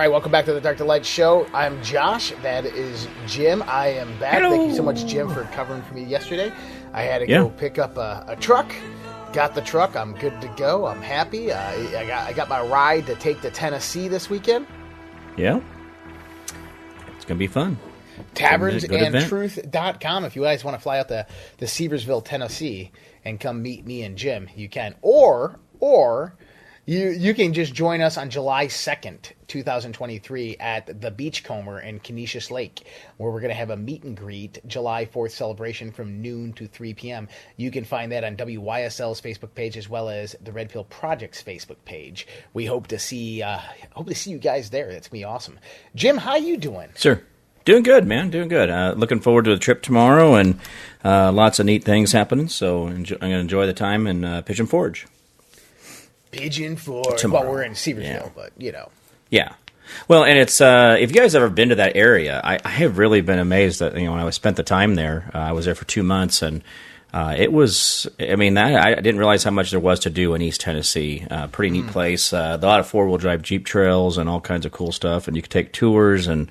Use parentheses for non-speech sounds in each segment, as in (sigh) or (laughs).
Right, welcome back to the Dark to Light show. I'm Josh. That is Jim. I am back. Thank you so much, Jim, for covering for me yesterday. I had to Yeah. go pick up a, a truck. Got the truck. I'm good to go. I'm happy. Uh, I got I got my ride to take to Tennessee this weekend. Yeah. It's going to be fun. Taverns Good and. Truth.com. If you guys want to fly out to, to Sevierville, Tennessee, and come meet me and Jim, you can. Or or you you can just join us on July second, two thousand twenty three, at the Beachcomber in Conesus Lake, where we're going to have a meet and greet July fourth celebration from noon to three p.m. You can find that on WYSL's Facebook page as well as the Red Pill Project's Facebook page. We hope to see uh, hope to see you guys there. That's gonna be awesome. Jim, how you doing? Sure. Doing good, man. Doing good. Uh, looking forward to the trip tomorrow and uh, lots of neat things happening. So enjoy, I'm going to enjoy the time in uh, Pigeon Forge. Pigeon Forge. Tomorrow. Well, we're in Sevierville, Yeah. but you know. Yeah. Well, and it's uh, if you guys ever been to that area, I, I have really been amazed that you know when I spent the time there. Uh, I was there for two months, and uh, it was. I mean, that, I didn't realize how much there was to do in East Tennessee. Uh, pretty neat place. Uh, a lot of four wheel drive Jeep trails and all kinds of cool stuff, and you could take tours and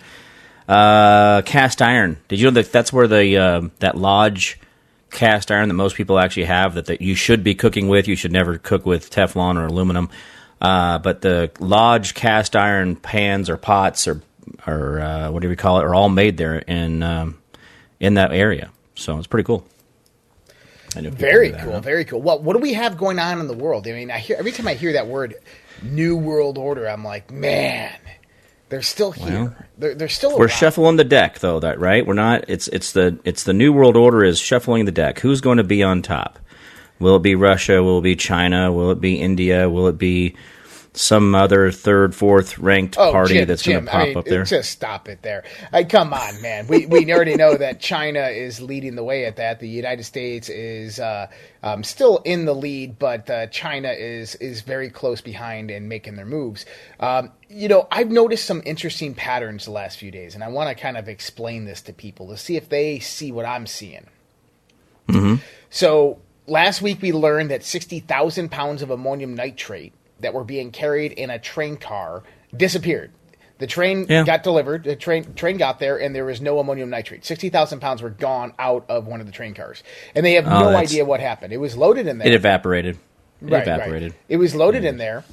uh, cast iron. Did you know that that's where the that lodge cast iron that most people actually have that, that you should be cooking with. You should never cook with Teflon or aluminum. Uh, but the lodge cast iron pans or pots or or uh, whatever you call it are all made there in um, in that area. So it's pretty cool. I know Very that, cool, huh? very cool. Well, what do we have going on in the world? I mean, I hear every time I hear that word "new world order," I'm like, man, they're still here. Well, they're they're still. We're around. shuffling the deck, though. That right? We're not. It's it's the it's the new world order is shuffling the deck. Who's going to be on top? Will it be Russia? Will it be China? Will it be India? Will it be some other third, fourth ranked Oh, party Jim, that's going to pop I mean, up there? Just stop it there. I, come on, man. We we already know that China is leading the way at that. The United States is uh, um, still in the lead, but uh, China is is very close behind and making their moves. Um, you know, I've noticed some interesting patterns the last few days, and I want to kind of explain this to people to see if they see what I'm seeing. So last week we learned that 60,000 pounds of ammonium nitrate that were being carried in a train car disappeared. The train Yeah. got delivered. The train train got there, and there was no ammonium nitrate. Sixty thousand pounds were gone out of one of the train cars, and they have Oh, no idea what happened. It was loaded in there. It evaporated. It Right, right. evaporated. It was loaded in there.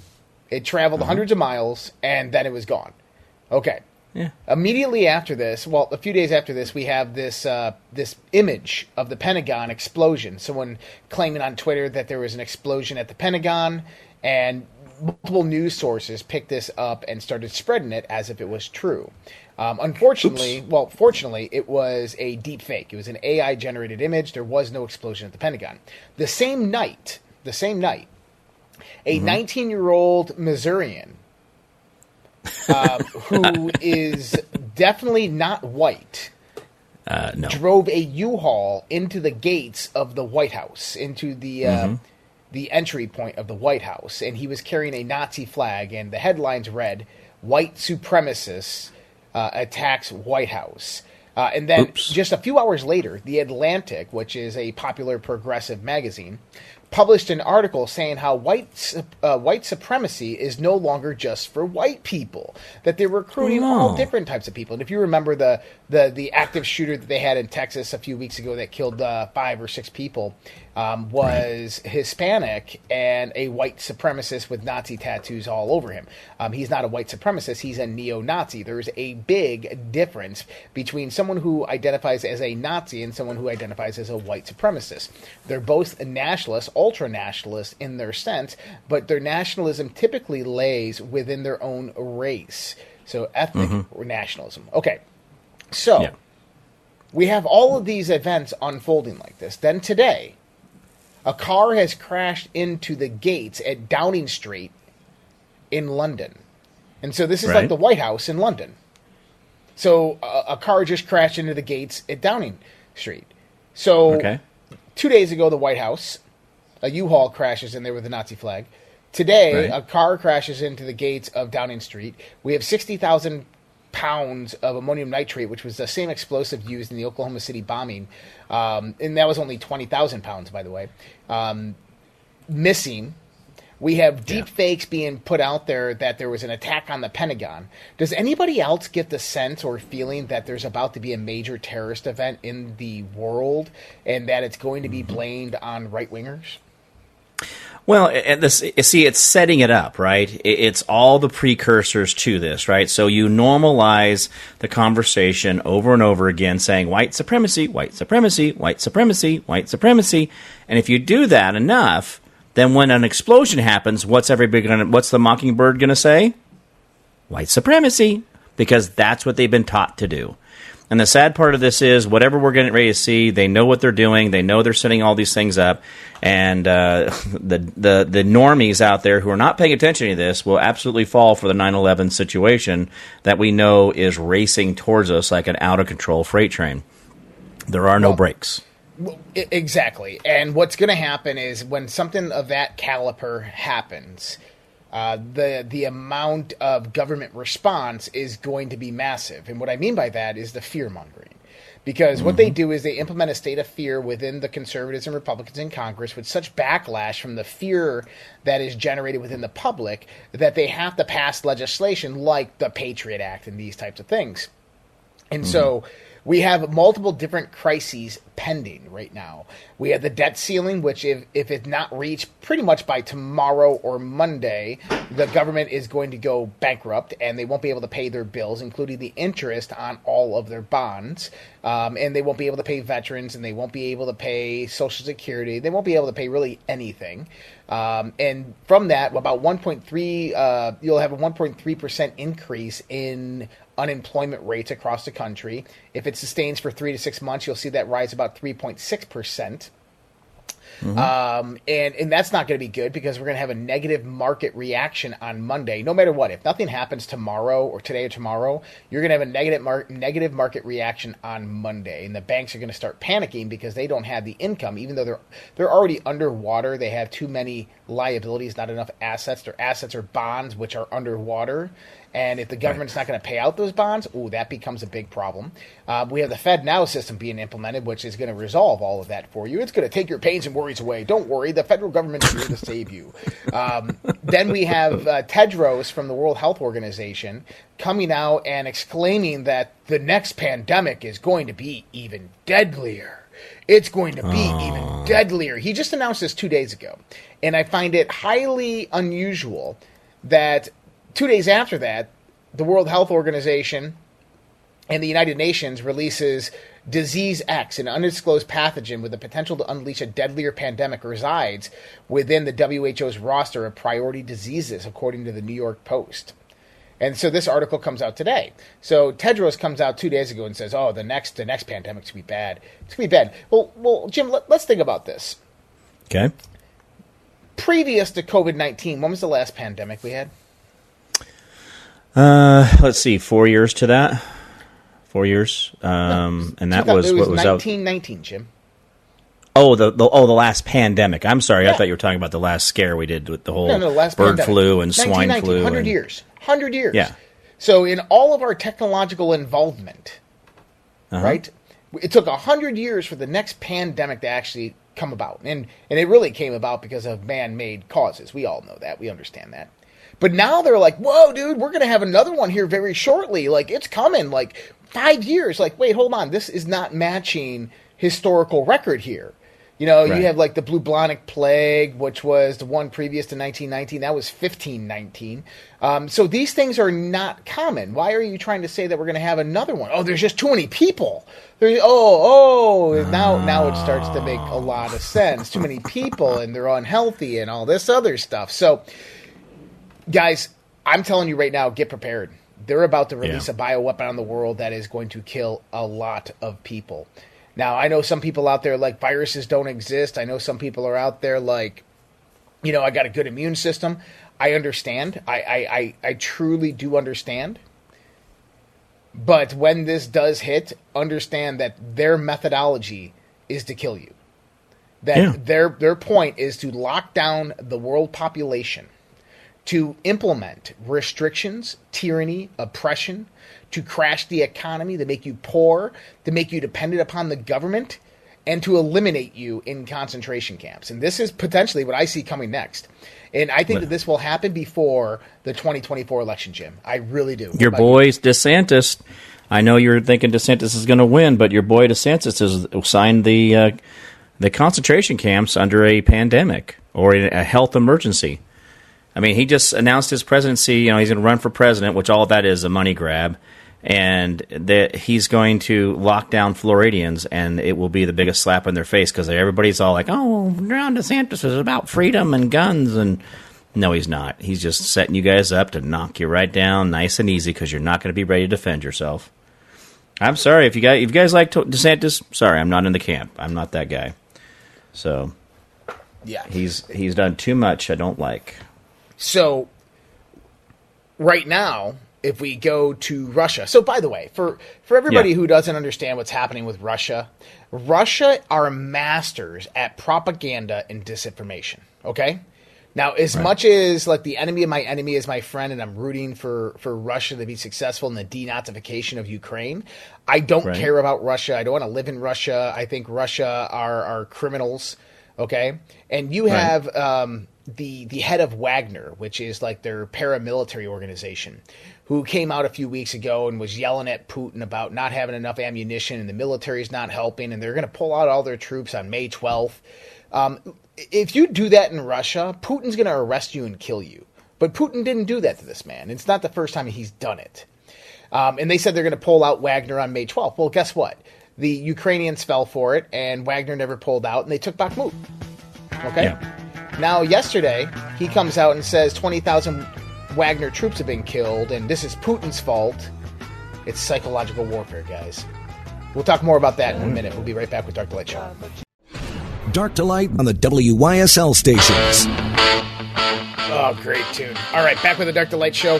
It traveled Uh-huh. hundreds of miles, and then it was gone. Okay. Yeah. Immediately after this, well, a few days after this, we have this uh, this image of the Pentagon explosion. Someone claiming on Twitter that there was an explosion at the Pentagon, and multiple news sources picked this up and started spreading it as if it was true. Um, unfortunately, well, fortunately, it was a deep fake. It was an AI generated image. There was no explosion at the Pentagon. The same night, the same night, a 19 year old Missourian um, who is definitely not white Uh, no. drove a U-Haul into the gates of the White House, into the uh, the entry point of the White House, and he was carrying a Nazi flag, and the headlines read "White Supremacist uh, attacks White House." Uh, and then Oops. just a few hours later, The Atlantic, which is a popular progressive magazine, published an article saying how white uh, white supremacy is no longer just for white people; that they're recruiting all different types of people. And if you remember the the the active shooter that they had in Texas a few weeks ago that killed uh, five or six people um, was Hispanic and a white supremacist with Nazi tattoos all over him. Um, he's not a white supremacist; he's a neo-Nazi. There's a big difference between someone who identifies as a Nazi and someone who identifies as a white supremacist. They're both nationalists, ultra nationalists in their sense, but their nationalism typically lays within their own race. So ethnic nationalism. Okay. So Yeah. we have all of these events unfolding like this. Then today, a car has crashed into the gates at Downing Street in London. And so this is like the White House in London. So a, a car just crashed into the gates at Downing Street. So Okay. two days ago, the White House, a U-Haul crashes in there with a Nazi flag. Today, Right. a car crashes into the gates of Downing Street. We have sixty thousand pounds of ammonium nitrate, which was the same explosive used in the Oklahoma City bombing, um, and that was only twenty thousand pounds, by the way. Um, missing. We have deep Yeah. fakes being put out there that there was an attack on the Pentagon. Does anybody else get the sense or feeling that there's about to be a major terrorist event in the world and that it's going to be blamed on right wingers? Well, and this eh, see, it's setting it up, right? It's all the precursors to this, right? So you normalize the conversation over and over again, saying white supremacy, white supremacy, white supremacy, white supremacy, and if you do that enough, then when an explosion happens, what's everybody to What's the mockingbird going to say? White supremacy, because that's what they've been taught to do. And the sad part of this is, whatever we're getting ready to see, they know what they're doing. They know they're setting all these things up, and uh, (laughs) the the the normies out there who are not paying attention to this will absolutely fall for the 9/11 situation that we know is racing towards us like an out of control freight train. There are no Well- brakes. I- Exactly. And what's going to happen is when something of that caliper happens, uh, the the amount of government response is going to be massive. And what I mean by that is the fear mongering. Because what they do is they implement a state of fear within the conservatives and Republicans in Congress with such backlash from the fear that is generated within the public that they have to pass legislation like the Patriot Act and these types of things. And so we have multiple different crises pending right now. We have the debt ceiling, which, if, if it's not reached pretty much by tomorrow or Monday, the government is going to go bankrupt and they won't be able to pay their bills, including the interest on all of their bonds. Um, and they won't be able to pay veterans and they won't be able to pay Social Security. They won't be able to pay really anything. Um, and from that, about 1.3, uh, you'll have a 1.3% increase in unemployment rates across the country. If it sustains for three to six months, you'll see that rise about 3.6%. Um, and, and that's not going to be good because we're going to have a negative market reaction on Monday. No matter what, if nothing happens tomorrow or today or tomorrow, you're going to have a negative mar- negative market reaction on Monday, and the banks are going to start panicking because they don't have the income, even though they're they're already underwater. They have too many liabilities, not enough assets. Their assets are bonds, which are underwater. And if the government's not going to pay out those bonds, ooh, that becomes a big problem. Uh, we have the FedNow system being implemented, which is going to resolve all of that for you. It's going to take your pains and worries away. Don't worry, the federal government is here to save you. Um, (laughs) then we have uh, Tedros from the World Health Organization coming out and exclaiming that the next pandemic is going to be even deadlier. It's going to be even deadlier. He just announced this two days ago. And I find it highly unusual that two days after that, the World Health Organization and the United Nations releases Disease X, an undisclosed pathogen with the potential to unleash a deadlier pandemic, resides within the WHO's roster of priority diseases, according to the New York Post. And so this article comes out today. So Tedros comes out two days ago and says, "Oh, the next the next pandemic's gonna be bad. It's gonna be bad." Well, well, Jim, let, let's think about this. Okay. Previous to COVID nineteen, when was the last pandemic we had? Uh, let's see, four years to that. Four years, um, and that was it what was out. nineteen nineteen, Jim. Oh, the, the oh the last pandemic. I'm sorry, I thought you were talking about the last scare we did with the whole No, no, last bird pandemic. flu and swine flu. 100 and- years. 100 years. Yeah. So in all of our technological involvement, Uh-huh. right? It took 100 years for the next pandemic to actually come about. And and it really came about because of man-made causes. We all know that. We understand that. But now they're like, "Whoa, dude, we're going to have another one here very shortly. Like it's coming like 5 years." Like, "Wait, hold on. This is not matching historical record here." You know, Right. you have like the bubonic plague, which was the one previous to 1919. That was 1519. Um, so these things are not common. Why are you trying to say that we're going to have another one? Oh, there's just too many people. There's, oh, oh, now now it starts to make a lot of sense. Too many people, and they're unhealthy, and all this other stuff. So, guys, I'm telling you right now, get prepared. They're about to release Yeah. a bioweapon on the world that is going to kill a lot of people. Now, I know some people out there like viruses don't exist. I know some people are out there like, you know, I got a good immune system. I understand. I, I, I, I truly do understand. But when this does hit, understand that their methodology is to kill you. That Yeah. their their point is to lock down the world population, to implement restrictions, tyranny, oppression, to crash the economy, to make you poor, to make you dependent upon the government, and to eliminate you in concentration camps. And this is potentially what I see coming next. And I think that this will happen before the 2024 election, Jim. I really do. Your about you? boy DeSantis. I know you're thinking DeSantis is going to win, but your boy DeSantis has signed the uh, the concentration camps under a pandemic or a health emergency. I mean, he just announced his presidency. You know, he's going to run for president, which all that is a money grab, and that he's going to lock down Floridians, and it will be the biggest slap in their face because everybody's all like, "Oh, Ron DeSantis is about freedom and guns," and no, he's not. He's just setting you guys up to knock you right down, nice and easy, because you're not going to be ready to defend yourself. I'm sorry if you guys if you guys like DeSantis. Sorry, I'm not in the camp. I'm not that guy. So Yeah. he's he's done too much. I don't like. So right now, if we go to Russia. So by the way, for for everybody Yeah. who doesn't understand what's happening with Russia, Russia are masters at propaganda and disinformation, okay? Now, as much as like the enemy of my enemy is my friend, and I'm rooting for for Russia to be successful in the denazification of Ukraine, I don't Right. care about Russia. I don't want to live in Russia. I think Russia are are criminals. Okay, and you Right. have um, the the head of Wagner, which is like their paramilitary organization, who came out a few weeks ago and was yelling at Putin about not having enough ammunition and the military's not helping, and they're going to pull out all their troops on May 12th. Um, if you do that in Russia, Putin's going to arrest you and kill you. But Putin didn't do that to this man. It's not the first time he's done it. Um, and they said they're going to pull out Wagner on May 12th. Well, guess what? The Ukrainians fell for it, and Wagner never pulled out, and they took Bakhmut. Okay? Yeah. Now, yesterday, he comes out and says 20,000 Wagner troops have been killed, and this is Putin's fault. It's psychological warfare, guys. We'll talk more about that in a minute. We'll be right back with Dark Light Show. Dark to light on the WYSL stations. Oh, great tune. All right, back with the Dark to Light Show.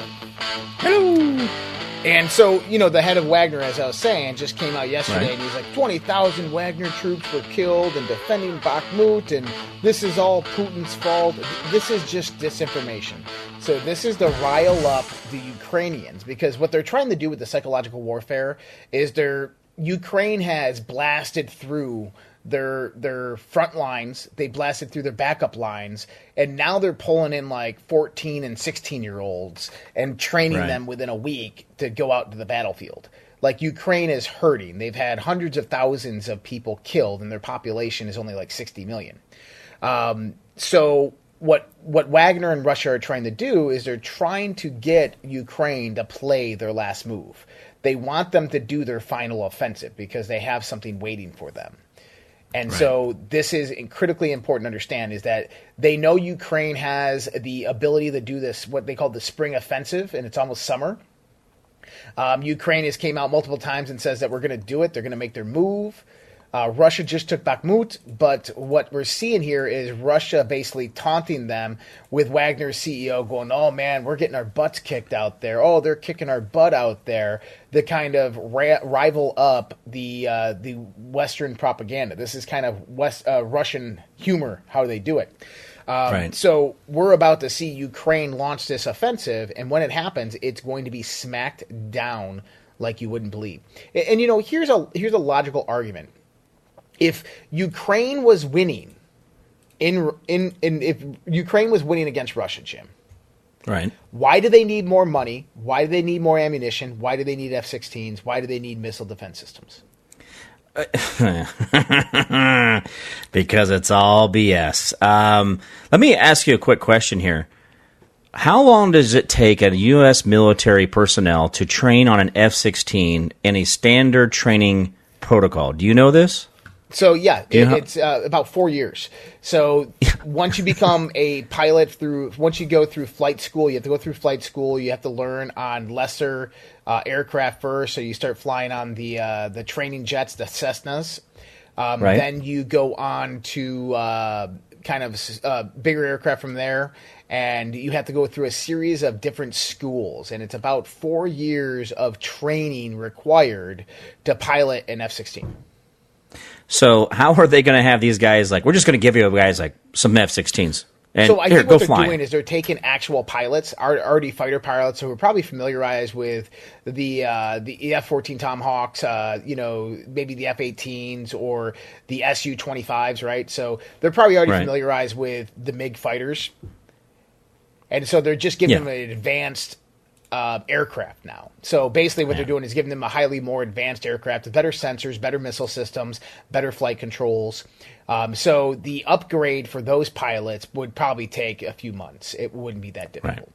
Hello. And so, you know, the head of Wagner, as I was saying, just came out yesterday Right. and he's like, 20,000 Wagner troops were killed and defending Bakhmut, and this is all Putin's fault. This is just disinformation. So, this is to rile up the Ukrainians because what they're trying to do with the psychological warfare is they're Ukraine has blasted through their their front lines, they blasted through their backup lines, and now they're pulling in like 14 and 16 year olds and training Right. them within a week to go out to the battlefield. Like Ukraine is hurting. They've had hundreds of thousands of people killed, and their population is only like 60 million. Um, so what what Wagner and Russia are trying to do is they're trying to get Ukraine to play their last move. They want them to do their final offensive because they have something waiting for them. And so this is critically important to understand is that they know Ukraine has the ability to do this what they call the spring offensive and it's almost summer. Um, Ukraine has came out multiple times and says that we're going to do it. They're going to make their move. Uh, Russia just took Bakhmut, but what we're seeing here is Russia basically taunting them with Wagner's CEO going, "Oh man, we're getting our butts kicked out there. Oh, they're kicking our butt out there." To kind of ra- rival up the uh, the Western propaganda. This is kind of West uh, Russian humor how they do it. Um, Right. So we're about to see Ukraine launch this offensive, and when it happens, it's going to be smacked down like you wouldn't believe. And, and, you know, here's a here's a logical argument. If Ukraine was winning in in in if Ukraine was winning against Russia, Jim, Right. why do they need more money? Why do they need more ammunition? Why do they need F-16s? Why do they need missile defense systems? (laughs) because it's all BS. Um, let me ask you a quick question here. How long does it take a U.S. military personnel to train on an F 16 in a standard training protocol? Do you know this? So yeah, it, it's uh, about four years. So (laughs) once you become a pilot through, once you go through flight school, you have to go through flight school. You have to learn on lesser uh, aircraft first. So you start flying on the uh, the training jets, the Cessnas. Um, Right. Then you go on to uh, kind of uh, bigger aircraft from there, and you have to go through a series of different schools, and it's about four years of training required to pilot an F sixteen. So how are they going to have these guys like? We're just going to give you guys like some F-16s. And so I here, think what they're fly. doing is they're taking actual pilots, already fighter pilots, who are probably familiarized with the uh, the F-14 Tomahawks, uh, you know, maybe the F-18s or the Su-25s, right? So they're probably already Right. familiarized with the MiG fighters, and so they're just giving Yeah. them an advanced uh, aircraft now. So basically, what they're doing is giving them a highly more advanced aircraft better sensors, better missile systems, better flight controls. Um, so the upgrade for those pilots would probably take a few months. It wouldn't be that difficult.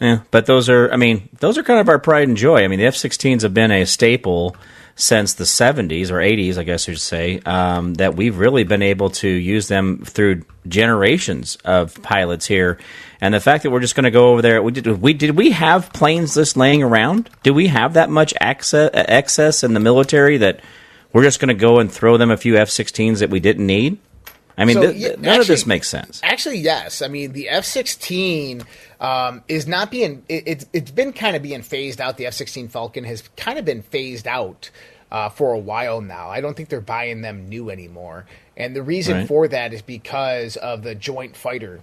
Yeah, but those are, I mean, those are kind of our pride and joy. I mean, the F 16s have been a staple since the 70s or 80s, I guess you'd say, um, that we've really been able to use them through generations of pilots here. And the fact that we're just going to go over there, we did we did we have planes just laying around? Do we have that much access, excess in the military that we're just going to go and throw them a few F 16s that we didn't need? I mean, So, th- yeah, none of this makes sense. Actually, yes. I mean, the F sixteen um, is not being. It, it's it's been kind of being phased out. The F sixteen Falcon has kind of been phased out uh, for a while now. I don't think they're buying them new anymore. And the reason Right. for that is because of the joint fighter,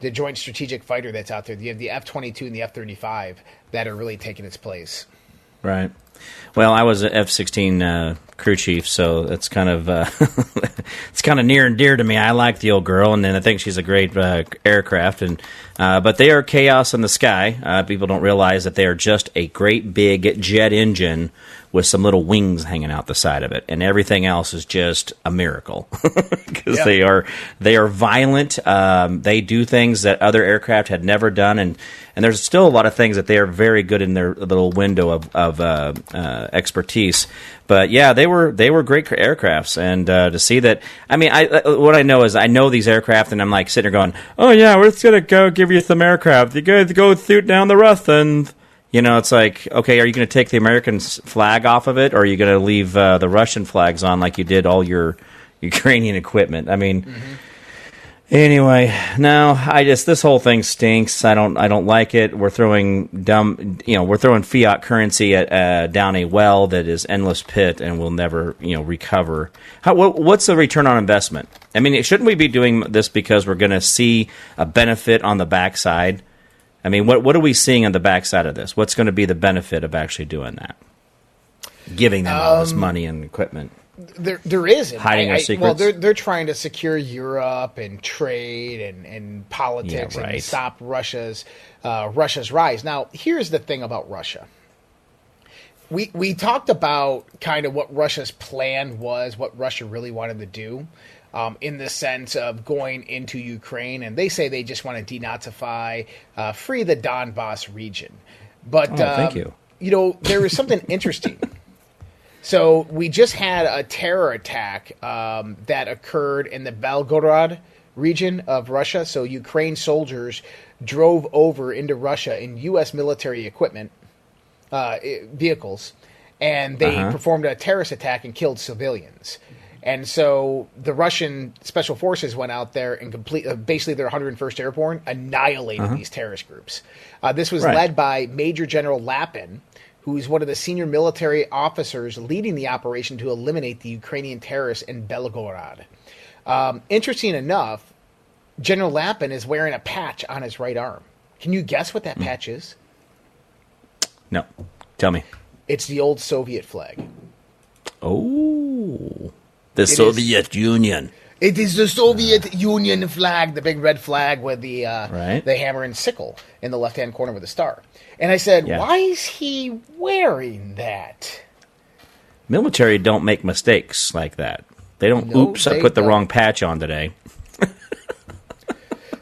the joint strategic fighter that's out there. You have the F twenty two and the F thirty five that are really taking its place. Right. Well, I was an F sixteen uh, crew chief, so it's kind of uh, (laughs) it's kind of near and dear to me. I like the old girl, and then I think she's a great uh, aircraft. And uh, but they are chaos in the sky. Uh, people don't realize that they are just a great big jet engine with some little wings hanging out the side of it, and everything else is just a miracle (laughs) because Yeah. they are they are violent. Um, they do things that other aircraft had never done, and and there's still a lot of things that they are very good in their little window of of uh, uh, expertise. But yeah, they were they were great aircrafts, and uh, to see that, I mean, I uh, what I know is I know these aircraft, and I'm like sitting there going, oh yeah, we're just gonna go give you some aircraft. You guys go shoot down the Ruth and. You know, it's like, okay, are you going to take the American flag off of it, or are you going to leave uh, the Russian flags on like you did all your (laughs) Ukrainian equipment? I mean, Anyway, no, I just this whole thing stinks. I don't I don't like it. We're throwing dumb, you know, we're throwing fiat currency at uh, down a well that is endless pit and will never, you know, recover. How, what, what's the return on investment? I mean, shouldn't we be doing this because we're going to see a benefit on the backside? I mean, what what are we seeing on the backside of this? What's going to be the benefit of actually doing that? Giving them all this money and equipment. There, there isn't. Hiding I- I- secrets? Well, they're they're trying to secure Europe and trade and, and politics Yeah, and stop Russia's uh, Russia's rise. Now, here's the thing about Russia. We we talked about kind of what Russia's plan was, what Russia really wanted to do, um, in the sense of going into Ukraine, and they say they just want to denazify, uh, free the Donbass region. But Oh, thank um, you. You know, there is something (laughs) interesting. So we just had a terror attack um, that occurred in the Belgorod region of Russia. So Ukraine soldiers drove over into Russia in U.S. military equipment uh, vehicles, and they Uh-huh. performed a terrorist attack and killed civilians. And so the Russian special forces went out there and complete, uh, basically their 101st Airborne annihilated these terrorist groups. Uh, this was Right. led by Major General Lapin, who is one of the senior military officers leading the operation to eliminate the Ukrainian terrorists in Belgorod. Um, interesting enough, General Lapin is wearing a patch on his right arm. Can you guess what that patch is? No, tell me. It's the old Soviet flag. Oh, the is. Soviet Union. It is the Soviet Union flag, the big red flag with the uh, Right. the hammer and sickle in the left hand corner with a star. And I said, Yeah. why is he wearing that? Military don't make mistakes like that. They don't. No, Oops, I put the don't. wrong patch on today.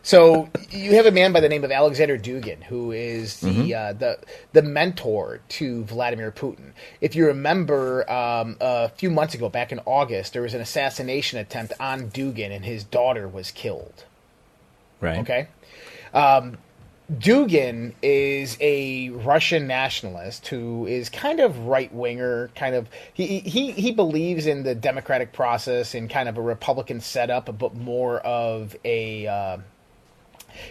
So you have a man by the name of Alexander Dugin, who is the Mm-hmm. uh, the the mentor to Vladimir Putin. If you remember, um, a few months ago, back in August, there was an assassination attempt on Dugin, and his daughter was killed. Right. Okay. Um, Dugin is a Russian nationalist who is kind of right winger, kind of he, he he believes in the democratic process and kind of a Republican setup, but more of a uh,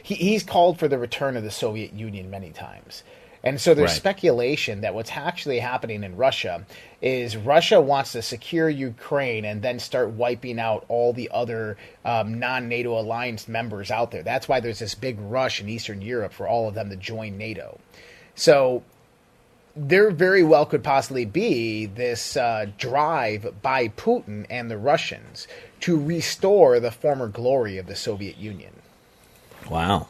he, he's called for the return of the Soviet Union many times. And so there's Right. speculation that what's actually happening in Russia is Russia wants to secure Ukraine and then start wiping out all the other um, non NATO alliance members out there. That's why there's this big rush in Eastern Europe for all of them to join NATO. So there very well could possibly be this uh, drive by Putin and the Russians to restore the former glory of the Soviet Union. Wow.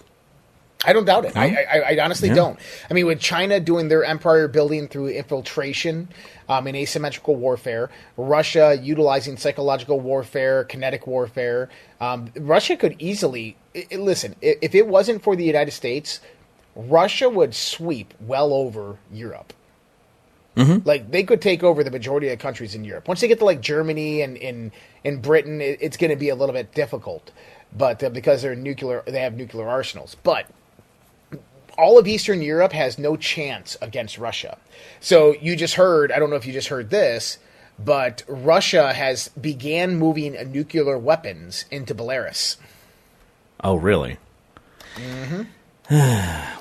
I don't doubt it. I, I, I honestly Yeah. don't. I mean, with China doing their empire building through infiltration um, and asymmetrical warfare, Russia utilizing psychological warfare, kinetic warfare, um, Russia could easily i- i- listen. If it wasn't for the United States, Russia would sweep well over Europe. Like they could take over the majority of countries in Europe. Once they get to like Germany and in in Britain, it, it's going to be a little bit difficult. But uh, because they're nuclear, they have nuclear arsenals. But all of Eastern Europe has no chance against Russia. So you just heard, I don't know if you just heard this, but Russia has began moving nuclear weapons into Belarus. Oh, really? (sighs) Mm-hmm.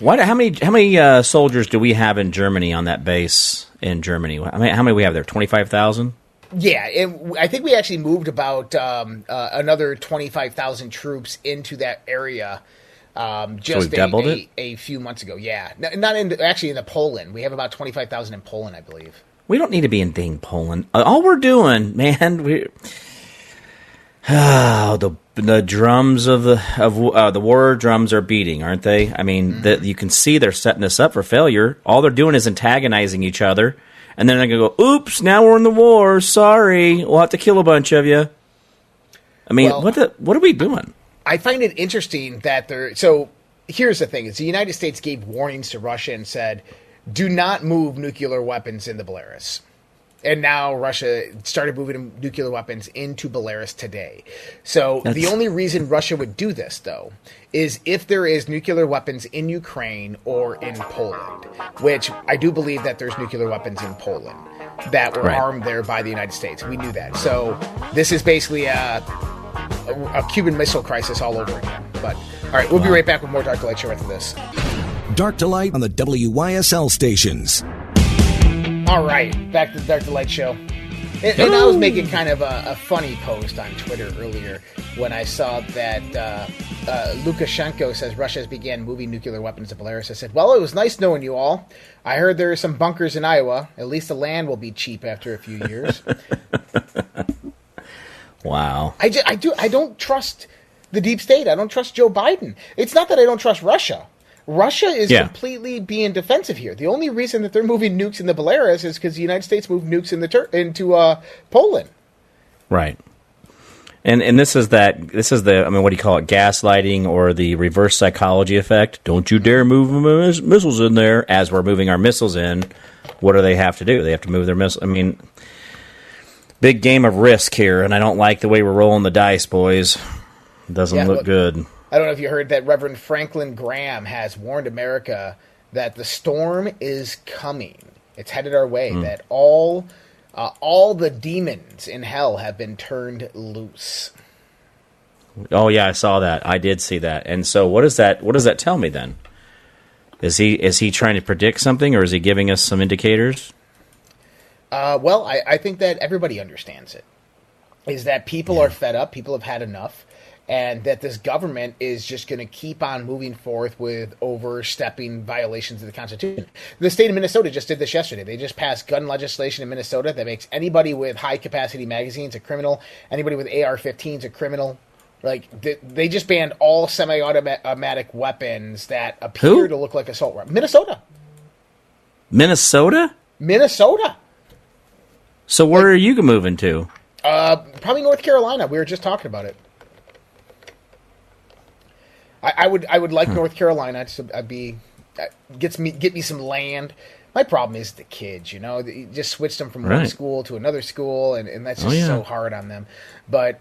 What? How many? How many uh, soldiers do we have in Germany on that base in Germany? I mean, how many we have there? Twenty five thousand. Yeah, and I think we actually moved about um, uh, another 25,000 troops into that area um, just we've a, a, a few months ago. Yeah, N- not in actually in the Poland. We have about 25,000 in Poland, I believe. We don't need to be in dang Poland. Uh, All we're doing, (laughs) man, we. Oh, (sighs) the the drums of the of uh, the war drums are beating, aren't they? I mean, that you can see they're setting us up for failure. All they're doing is antagonizing each other, and then I can go, "Oops, now we're in the war. Sorry, we'll have to kill a bunch of you." I mean, Well- what the what are we doing? I find it interesting that they're so. Here's the thing: is the United States gave warnings to Russia and said, "Do not move nuclear weapons into Belarus." And now Russia started moving nuclear weapons into Belarus today. So the only reason Russia would do this, though, is if there is nuclear weapons in Ukraine or in Poland, which I do believe that there's nuclear weapons in Poland that were Right. armed there by the United States. We knew that. So this is basically a, a, a Cuban Missile Crisis all over again. But all right, we'll be right back with more Dark Light Show after this. Dark to Light on the WYSL stations. All right, back to the Dark to Light Show. And, and I was making kind of a, a funny post on Twitter earlier when I saw that uh, uh, Lukashenko says Russia has began moving nuclear weapons to Belarus. I said, "Well, it was nice knowing you all. I heard there are some bunkers in Iowa. At least the land will be cheap after a few years." (laughs) Wow. I, I do I don't trust the deep state. I don't trust Joe Biden. It's not that I don't trust Russia. Russia is Yeah. completely being defensive here. The only reason that they're moving nukes in the Belarus is because the United States moved nukes in the Tur- into uh, Poland. Right. And and this is that this is the I mean what do you call it gaslighting or the reverse psychology effect? Don't you dare move miss- missiles in there as we're moving our missiles in. What do they have to do? They have to move their missiles. I mean big game of risk here and I don't like the way we're rolling the dice, boys. Doesn't Yeah, look look- good. I don't know if you heard that Reverend Franklin Graham has warned America that the storm is coming. It's headed our way. That all uh, all the demons in hell have been turned loose. Oh yeah, I saw that. I did see that. And so what does that what does that tell me then? Is he is he trying to predict something or is he giving us some indicators? Uh, well, I, I think that everybody understands it. Is that people are fed up, people have had enough, and that this government is just going to keep on moving forth with overstepping violations of the Constitution. The state of Minnesota just did this yesterday. They just passed gun legislation in Minnesota that makes anybody with high capacity magazines a criminal, anybody with AR 15s a criminal. Like, they, they just banned all semi automatic weapons that appear Who? to look like assault weapons. Minnesota. Minnesota? Minnesota. So where are you moving to? Uh, probably North Carolina. We were just talking about it. I, I would I would like North Carolina to I'd be uh, gets me get me some land. My problem is the kids. You know, you just switched them from one school to another school, and, and that's Oh, just yeah. so hard on them. But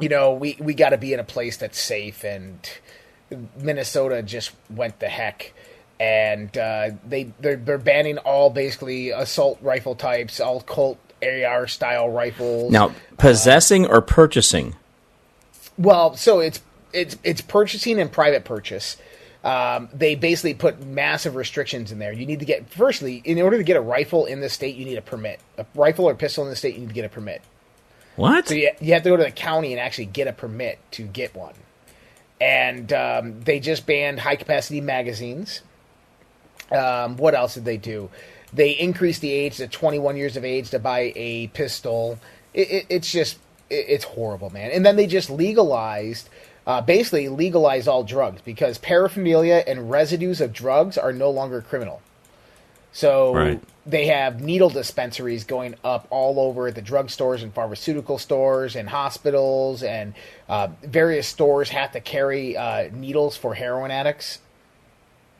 you know, we we got to be in a place that's safe and. Minnesota just went the heck, and uh, they they're, they're banning all basically assault rifle types, all Colt AR style rifles. Now, possessing or purchasing? Well, so it's it's it's purchasing and private purchase. Um, they basically put massive restrictions in there. You need to get firstly, in order to get a rifle in the state, you need a permit. A rifle or pistol in the state, you need to get a permit. What? So you, you have to go to the county and actually get a permit to get one. And um, they just banned high capacity magazines. Um, what else did they do? They increased the age to 21 years of age to buy a pistol. It, it, it's just, it, it's horrible, man. And then they just legalized, uh, basically legalize all drugs because paraphernalia and residues of drugs are no longer criminal. So Right. they have needle dispensaries going up all over the drugstores and pharmaceutical stores and hospitals, and uh, various stores have to carry uh, needles for heroin addicts.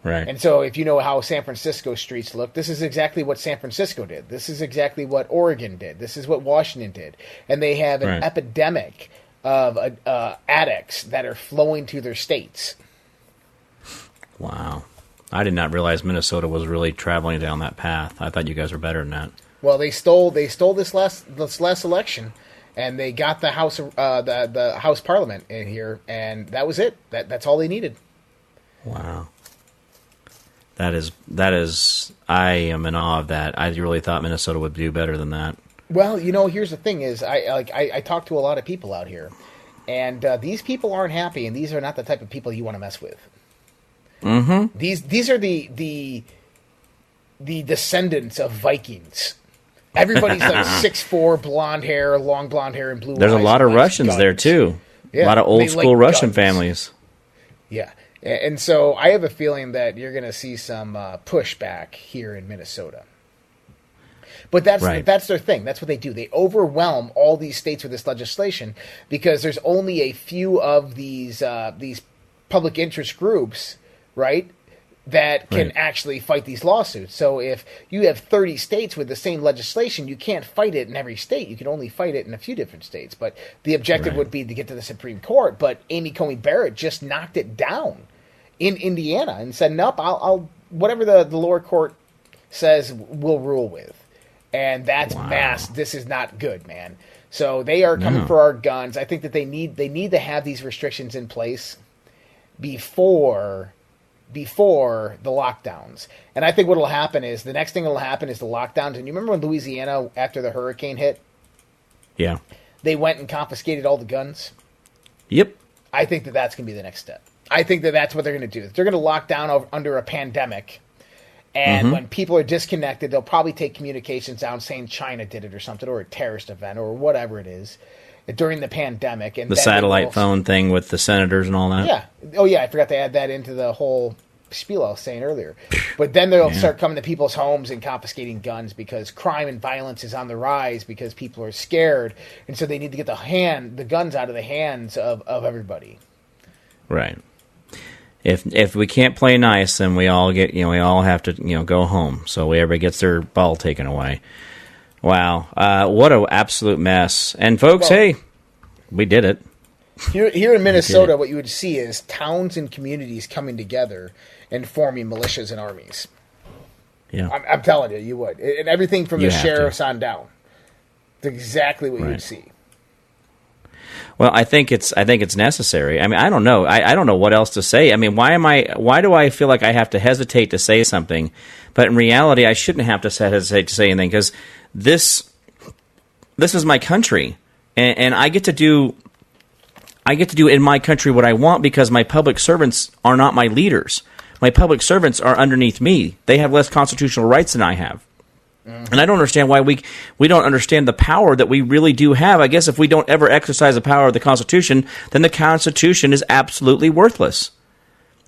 right. And so, if you know how San Francisco streets look, this is exactly what San Francisco did. This is exactly what Oregon did. This is what Washington did. And they have an Right. epidemic of uh, uh, addicts that are flowing to their states. wow. I did not realize Minnesota was really traveling down that path. I thought you guys were better than that. Well, they stole they stole this last this last election, and they got the house uh, the the House Parliament in here, and that was it. That that's all they needed. Wow. That is that is I am in awe of that. I really thought Minnesota would do better than that. Well, you know, here's the thing: is I like I, I talk to a lot of people out here, and uh, these people aren't happy, and these are not the type of people you want to mess with. Mm-hmm. These these are the the the descendants of Vikings. Everybody's like (laughs) six four, blonde hair, long blonde hair, and blue. There's a lot of Russians there too. Yeah, a lot of old like school Russian guns. families. Yeah, and so I have a feeling that you're going to see some uh, pushback here in Minnesota. But that's Right. that's their thing. That's what they do. They overwhelm all these states with this legislation because there's only a few of these uh, these public interest groups, right, that can Right. actually fight these lawsuits. So if you have 30 states with the same legislation, you can't fight it in every state. You can only fight it in a few different states. But the objective Right. would be to get to the Supreme Court. But Amy Coney Barrett just knocked it down in Indiana and said, "Nope, I'll, I'll whatever the, the lower court says, we'll rule with." And that's Wow. mass. This is not good, man. So they are coming No. for our guns. I think that they need they need to have these restrictions in place before before the lockdowns. And I think what will happen is the next thing that will happen is the lockdowns. And you remember when Louisiana after the hurricane hit, Yeah. they went and confiscated all the guns. Yep. I think that that's going to be the next step. I think that that's what they're going to do. They're going to lock down over, under a pandemic, and mm-hmm. when people are disconnected, they'll probably take communications down, saying China did it or something, or a terrorist event, or whatever it is during the pandemic. And The satellite will- phone thing with the senators and all that. Yeah. Oh, yeah. I forgot to add that into the whole spiel I was saying earlier. But then they'll Yeah. start coming to people's homes and confiscating guns because crime and violence is on the rise because people are scared, and so they need to get the hand the guns out of the hands of, of everybody. Right. If if we can't play nice, then we all get you know we all have to you know go home. So everybody gets their ball taken away. Wow, uh, what an absolute mess! And folks, Well- hey, we did it. Here, here in Minnesota, what you would see is towns and communities coming together and forming militias and armies. Yeah, I'm, I'm telling you, you would, and everything from You the have to. sheriffs on down. It's exactly what you would see. Well, I think it's I think it's necessary. I mean, I don't know. I, I don't know what else to say. I mean, why am I? Why do I feel like I have to hesitate to say something? But in reality, I shouldn't have to hesitate to say anything because this this is my country, and, and I get to do I get to do in my country what I want because my public servants are not my leaders. My public servants are underneath me. They have less constitutional rights than I have. Mm-hmm. And I don't understand why we we don't understand the power that we really do have. I guess if we don't ever exercise the power of the Constitution, then the Constitution is absolutely worthless.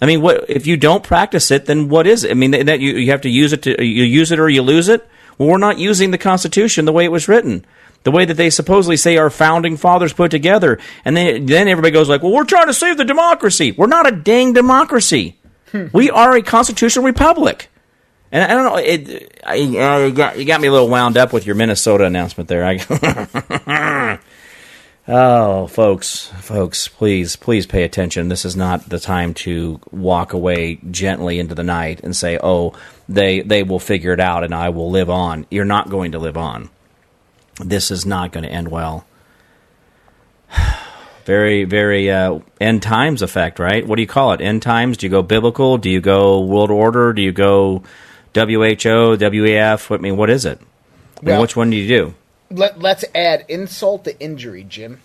I mean, what if you don't practice it? Then what is it? I mean, that you you have to use it to you use it or you lose it. Well, we're not using the Constitution the way it was written, the way that they supposedly say our founding fathers put together, and then then everybody goes like, "Well, we're trying to save the democracy." We're not a dang democracy. Hmm. we are a constitutional republic. And I don't know. It, I, uh, you, got, you got me a little wound up with your Minnesota announcement there. I, (laughs) Oh, folks, folks, please, please pay attention. This is not the time to walk away gently into the night and say, "Oh, they they will figure it out and I will live on." You're not going to live on. This is not going to end well. (sighs) Very, very uh, end times effect, right? What do you call it? End times? Do you go biblical? Do you go world order? Do you go WHO, WEF? I mean, what is it? Well- which one do you do? Let, let's add insult to injury, Jim.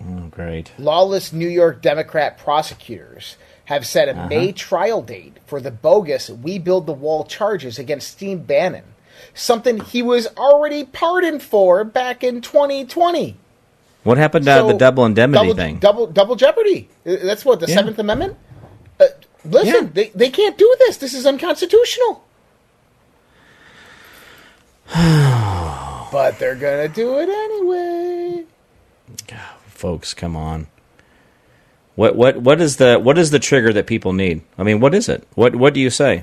Oh, great. Lawless New York Democrat prosecutors have set a Uh-huh. May trial date for the bogus We Build the Wall charges against Steve Bannon, something he was already pardoned for back in 2020. What happened to So, the double indemnity double, thing? Double double jeopardy. Uh, That's what the Yeah. Seventh Amendment. Uh, listen, Yeah. they they can't do this. This is unconstitutional. (sighs) but they're gonna do it anyway. folks come on. What what what is the what is the trigger that people need? I mean what is it? What what do you say?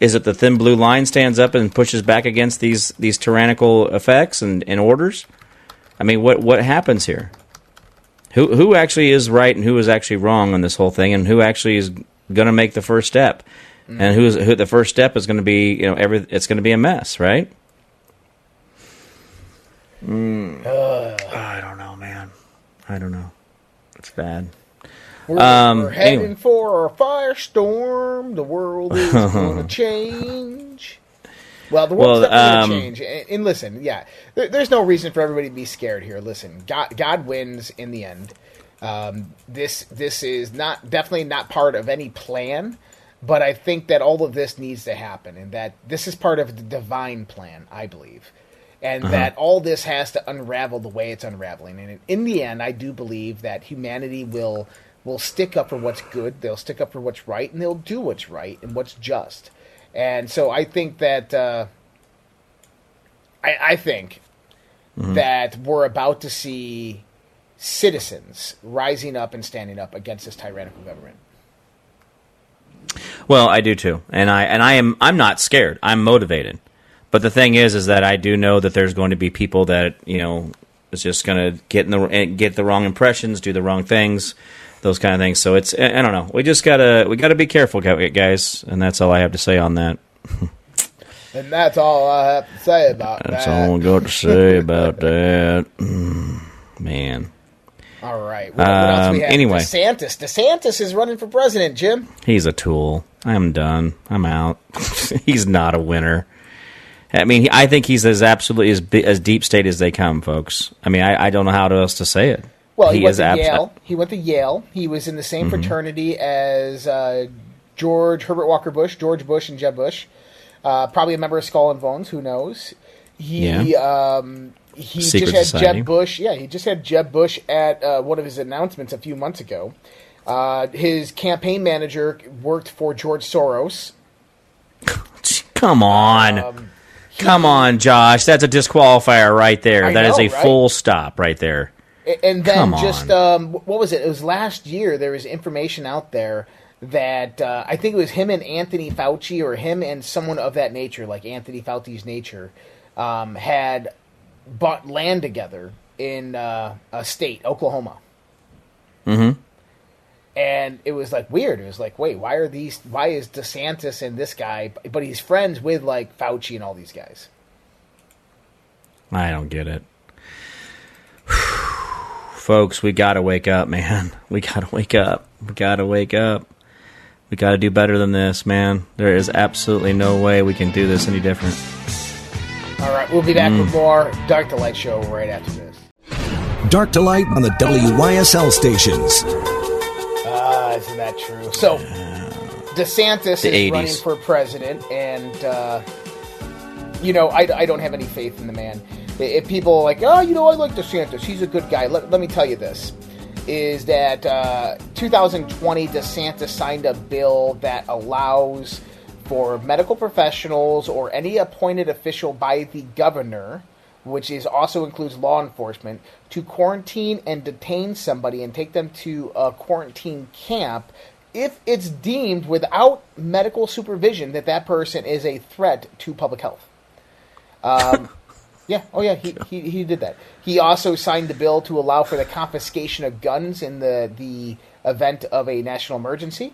Is it the thin blue line stands up and pushes back against these these tyrannical effects and, and orders? I mean what what happens here? Who who actually is right and who is actually wrong on this whole thing and who actually is going to make the first step? And who's who the first step is going to be you know every it's going to be a mess right I don't know, man. I don't know. It's bad. We're, Um, we're heading anyway. for a firestorm. The world is (laughs) going to change. Well, the world's Well, um, going to change. And, and listen, yeah, there, there's no reason for everybody to be scared here. Listen, God, God wins in the end. Um, this this is not definitely not part of any plan, but I think that all of this needs to happen, and that this is part of the divine plan. I believe, and that all this has to unravel the way it's unraveling. And in, the end, I do believe that humanity will will stick up for what's good. They'll stick up for what's right, and they'll do what's right and what's just. And so I think that uh, I, I think that we're about to see citizens rising up and standing up against this tyrannical government. Well, I do too, and I and I am I'm not scared. I'm motivated. But the thing is, is that I do know that there's going to be people that you know is just going to get in the eh, get the wrong impressions, do the wrong things, those kind of things. So it's I I don't know. We just gotta we gotta be careful, guys, and that's all I have to say on that. And that's all I have to say about That's that. That's all I got to say about that. Mm, Man, All right. What, what else we Um, have? anyway. DeSantis. DeSantis is running for president, Jim. he's a tool. I'm done. I'm out. (laughs) he's not a winner. I mean, I think he's as absolutely as as deep state as they come, folks. I mean, I, I don't know how else to say it. Well, he, went to abs- Yale. He went to Yale. He was in the same fraternity as uh, George Herbert Walker Bush, George Bush, and Jeb Bush. Uh, probably a member of Skull and Bones. Who knows? He Yeah. um, he Secret just had Society. Jeb Bush. Yeah, he just had Jeb Bush at uh, one of his announcements a few months ago. Uh, his campaign manager worked for George Soros. (laughs) Come on. Um, Come on, Josh. That's a disqualifier right there. I That is know, a right? full stop right there. And then just um, what was it? It was last year. There was information out there that uh, I think it was him and Anthony Fauci, or him and someone of that nature, like Anthony Fauci's nature, um, had bought land together in uh, a state, Oklahoma. Mm-hmm. And it was like weird. It was like, wait, why are these? Why is DeSantis and this guy? But he's friends with like Fauci and all these guys. I don't get it. (sighs) Folks, we got to wake up, man. (laughs) We got to wake up. We got to wake up. We got to do better than this, man. There is absolutely no way we can do this any different. All right, we'll be back Mm. with more Dark to Light show right after this. Dark to Light on the WYSL stations. Isn't that true? So, DeSantis The is 80s. running for president, and uh, you know, I, I don't have any faith in the man. If people are like, oh, you know, I like DeSantis, he's a good guy. Let, let me tell you this: is that uh, 2020 DeSantis signed a bill that allows for medical professionals or any appointed official by the governor which is also includes law enforcement, to quarantine and detain somebody and take them to a quarantine camp if it's deemed without medical supervision that that person is a threat to public health. Um, (laughs) Yeah. Oh, yeah. He, he he did that. He also signed the bill to allow for the confiscation of guns in the the event of a national emergency.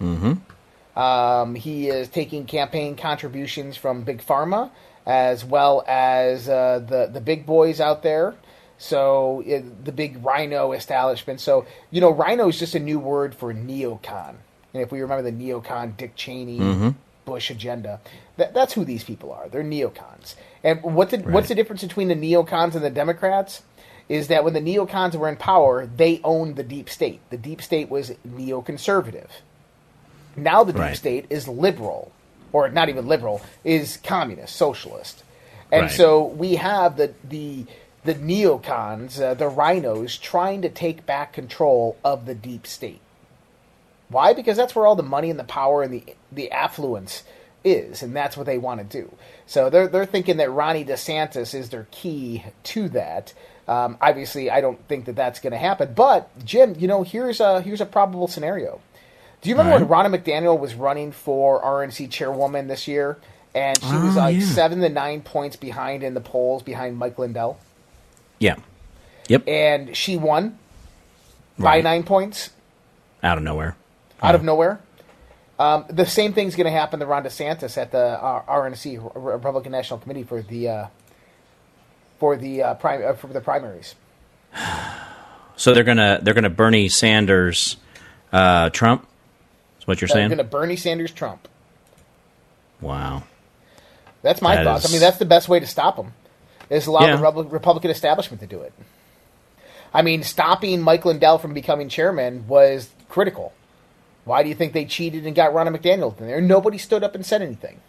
Mm-hmm. Um, he is taking campaign contributions from big pharma as well as uh, the the big boys out there. So it, the big RINO establishment. So you know, RINO is just a new word for neocon. And if we remember the neocon Dick Cheney Bush agenda, that, that's who these people are. They're neocons. And what the, what's the difference between the neocons and the Democrats? Is that when the neocons were in power, they owned the deep state. The deep state was neoconservative. Now the deep Right. state is liberal, or not even liberal, is communist, socialist. And Right. so we have the the the neocons, uh, the RINOs, trying to take back control of the deep state. Why? Because that's where all the money and the power and the the affluence is, and that's what they want to do. So they're they're thinking that Ronnie DeSantis is their key to that. Um, obviously, I don't think that that's going to happen. But Jim, you know, here's a here's a probable scenario. Do you remember when Ronna McDaniel was running for RNC chairwoman this year, and she was Oh, like yeah. seven to nine points behind in the polls behind Mike Lindell, Yeah. Yep. and she won by nine points Out of nowhere. out of nowhere. Um, the same thing's going to happen to Ron DeSantis at the uh, RNC Republican National Committee for the uh, for the uh, prim- uh, for the primaries. (sighs) So they're gonna they're gonna Bernie Sanders, uh, Trump. What you're saying? going to Bernie Sanders Trump. Wow. That's my That thoughts. is- I mean, that's the best way to stop them. Is allow Yeah. the Repu- Republican establishment to do it. I mean, stopping Mike Lindell from becoming chairman was critical. Why do you think they cheated and got Ronna McDaniel in there? Nobody stood up and said anything.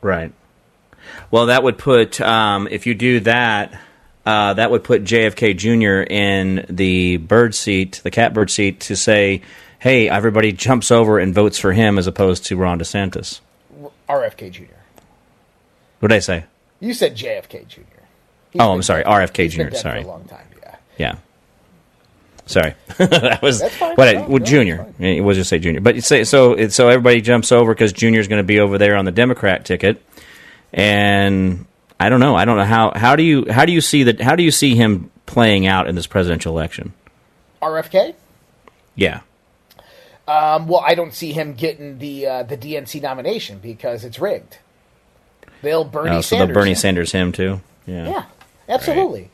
Right. Well, that would put um, if you do that, uh, that would put JFK Jr. in the bird seat, the catbird seat, to say, "Hey, everybody jumps over and votes for him," as opposed to Ron DeSantis. RFK Jr. What did I say? You said JFK Jr. He's Oh, I'm sorry, dead- RFK he's Jr., sorry. long time. Yeah. Yeah. Sorry, (laughs) that was That's fine. what I, No, well, no, Junior. It was just say Junior, but you say so. It, so everybody jumps over because Junior's going to be over there on the Democrat ticket, and I don't know. I don't know how. How do you how do you see that? How do you see him playing out in this presidential election? RFK. Yeah. Um, well, I don't see him getting the uh, the DNC nomination because it's rigged. They'll Bernie Oh, so Sanders. they'll Bernie him. Sanders him too. Yeah. Yeah, absolutely.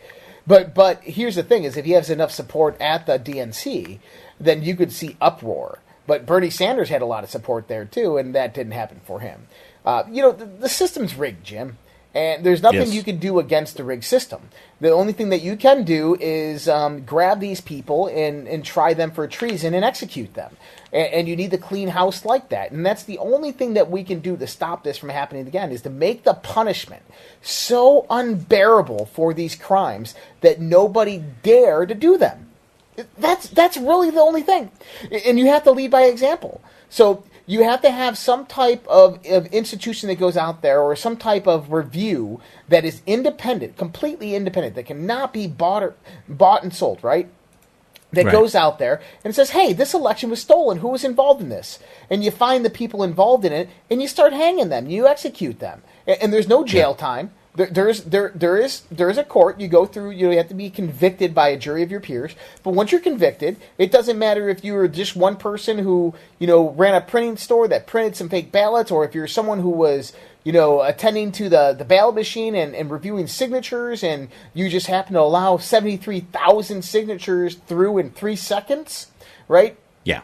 But but here's the thing: is if he has enough support at the DNC, then you could see uproar. But Bernie Sanders had a lot of support there too, and that didn't happen for him. Uh, you know, the, the system's rigged, Jim, and there's nothing Yes. you can do against the rigged system. The only thing that you can do is um, grab these people and, and try them for treason and execute them. And, and you need to clean house like that. And that's the only thing that we can do to stop this from happening again is to make the punishment so unbearable for these crimes that nobody dare to do them. That's that's really the only thing, and you have to lead by example. So you have to have some type of, of institution that goes out there, or some type of review that is independent, completely independent, that cannot be bought or bought and sold. Right? That Right. goes out there and says, "Hey, this election was stolen. Who was involved in this?" And you find the people involved in it, and you start hanging them. You execute them, and, and there's no jail time. There, there's there there is there is a court. You go through. You have to be convicted by a jury of your peers. But once you're convicted, it doesn't matter if you were just one person who you know ran a printing store that printed some fake ballots, or if you're someone who was you know attending to the the ballot machine and, and reviewing signatures, and you just happen to allow seventy three thousand signatures through in three seconds, right? Yeah.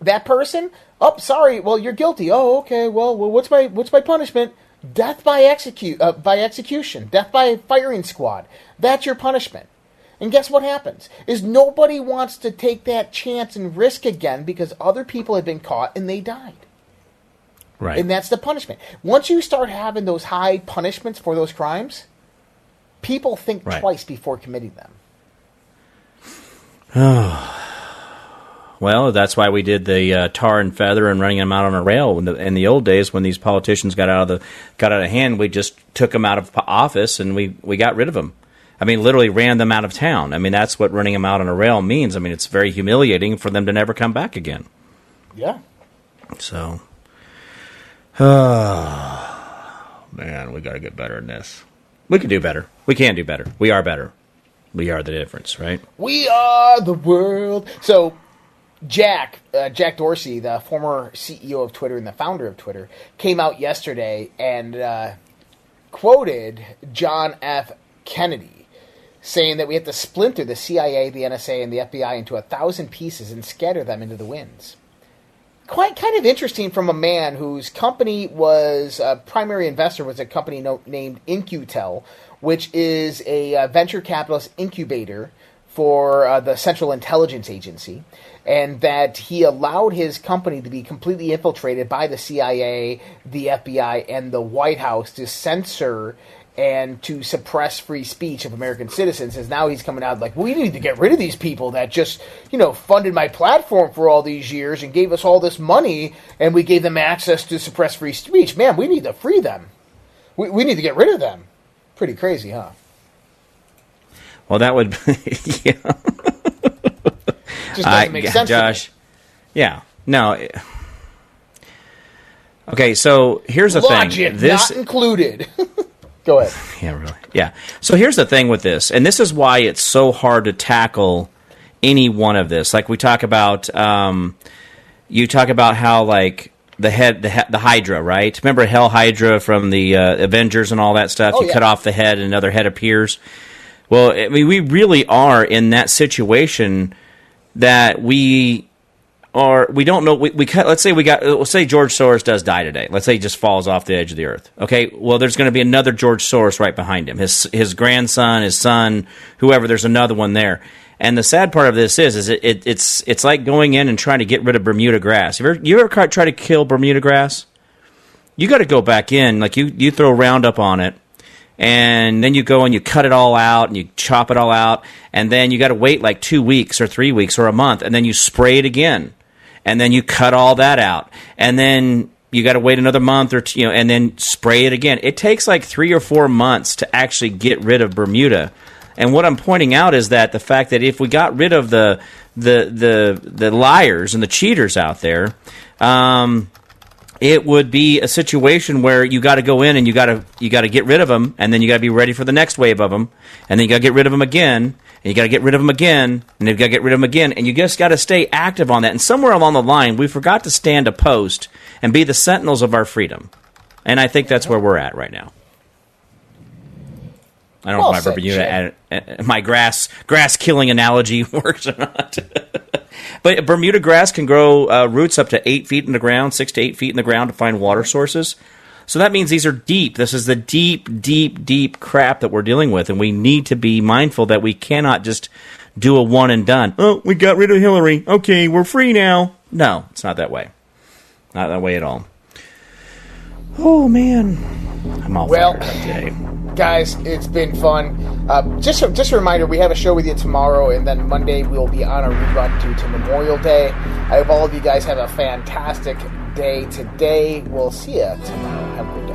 that person oh sorry well you're guilty oh okay well, well what's my what's my punishment death by execute uh, by execution. Death by firing squad. That's your punishment. And guess what happens? Is nobody wants to take that chance and risk again because other people have been caught and they died. Right. and that's the punishment. Once you start having those high punishments for those crimes people think Right. twice before committing them (sighs) (sighs) (sighs) Well, that's why we did the uh, tar and feather and running them out on a rail. In the, in the old days, when these politicians got out of the got out of hand, we just took them out of office and we we got rid of them. I mean, literally ran them out of town. I mean, that's what running them out on a rail means. I mean, it's very humiliating for them to never come back again. yeah So, oh, (sighs) man, we got to get better in this. We can do better. We can do better. We are better. We are the difference, right? We are the world. So, Jack, uh, Jack Dorsey, the former CEO of Twitter and the founder of Twitter, came out yesterday and uh, quoted John F. Kennedy, saying that we have to splinter the CIA, the NSA, and the FBI into a thousand pieces and scatter them into the winds. Quite kind of interesting from a man whose company was a primary investor was a company no, named In-Q-Tel, which is a uh, venture capitalist incubator for uh, the Central Intelligence Agency, and that he allowed his company to be completely infiltrated by the CIA, the FBI, and the White House to censor and to suppress free speech of American citizens. As now he's coming out like, we need to get rid of these people that just, you know, funded my platform for all these years and gave us all this money, and we gave them access to suppress free speech. Man, we need to free them. We, we need to get rid of them. Pretty crazy, huh? Well, that would, (laughs) yeah. Just doesn't make yeah, sense. Josh. Yeah. No. it- Okay, so here's the Logic thing. This not included. (laughs) Go ahead. (laughs) Yeah, really. Yeah. So here's the thing with this, and this is why it's so hard to tackle any one of this. Like we talk about, um, you talk about how like the head, the, the Hydra, right? Remember Hell Hydra from the uh, Avengers and all that stuff. Oh, you yeah. cut off the head, and another head appears. Well, I mean, we really are in that situation that we are. We don't know. We, we. Let's say we got. Uh, let's say George Soros does die today. Let's say he just falls off the edge of the earth. Okay. Well, there's going to be another George Soros right behind him. His his grandson, his son, whoever. There's another one there. And the sad part of this is, is it, it, it's it's like going in and trying to get rid of Bermuda grass. You ever you ever try to kill Bermuda grass? You got to go back in. Like you you throw Roundup on it and then you go and you cut it all out and you chop it all out. And then you got to wait like two weeks or three weeks or a month and then you spray it again. And then you cut all that out. And then you got to wait another month or two, you know and then spray it again. It takes like three or four months to actually get rid of bermuda. And what i'm pointing out is that the fact that if we got rid of the the the, the liars and the cheaters out there um, it would be a situation where you got to go in and you got to you got to get rid of them, and then you got to be ready for the next wave of them, and then you got to get rid of them again, and you got to get rid of them again, and you got to get rid of them again, and you just got to stay active on that. And somewhere along the line, we forgot to stand a post and be the sentinels of our freedom, and I think that's where we're at right now. I don't Well know if my Bermuda, my grass grass killing analogy (laughs) works or not. (laughs) But Bermuda grass can grow uh, roots up to eight feet in the ground, six to eight feet in the ground to find water sources. So that means these are deep. This is the deep, deep, deep crap that we're dealing with, and we need to be mindful that we cannot just do a one and done. Oh, we got rid of Hillary. Okay, we're free now. No, it's not that way. Not that way at all. Oh man, I'm all Well- today. guys, it's been fun. Uh, just a, just a reminder, we have a show with you tomorrow, and then Monday we'll be on a rerun due to Memorial Day. I hope all of you guys have a fantastic day today. We'll see you tomorrow. Have a good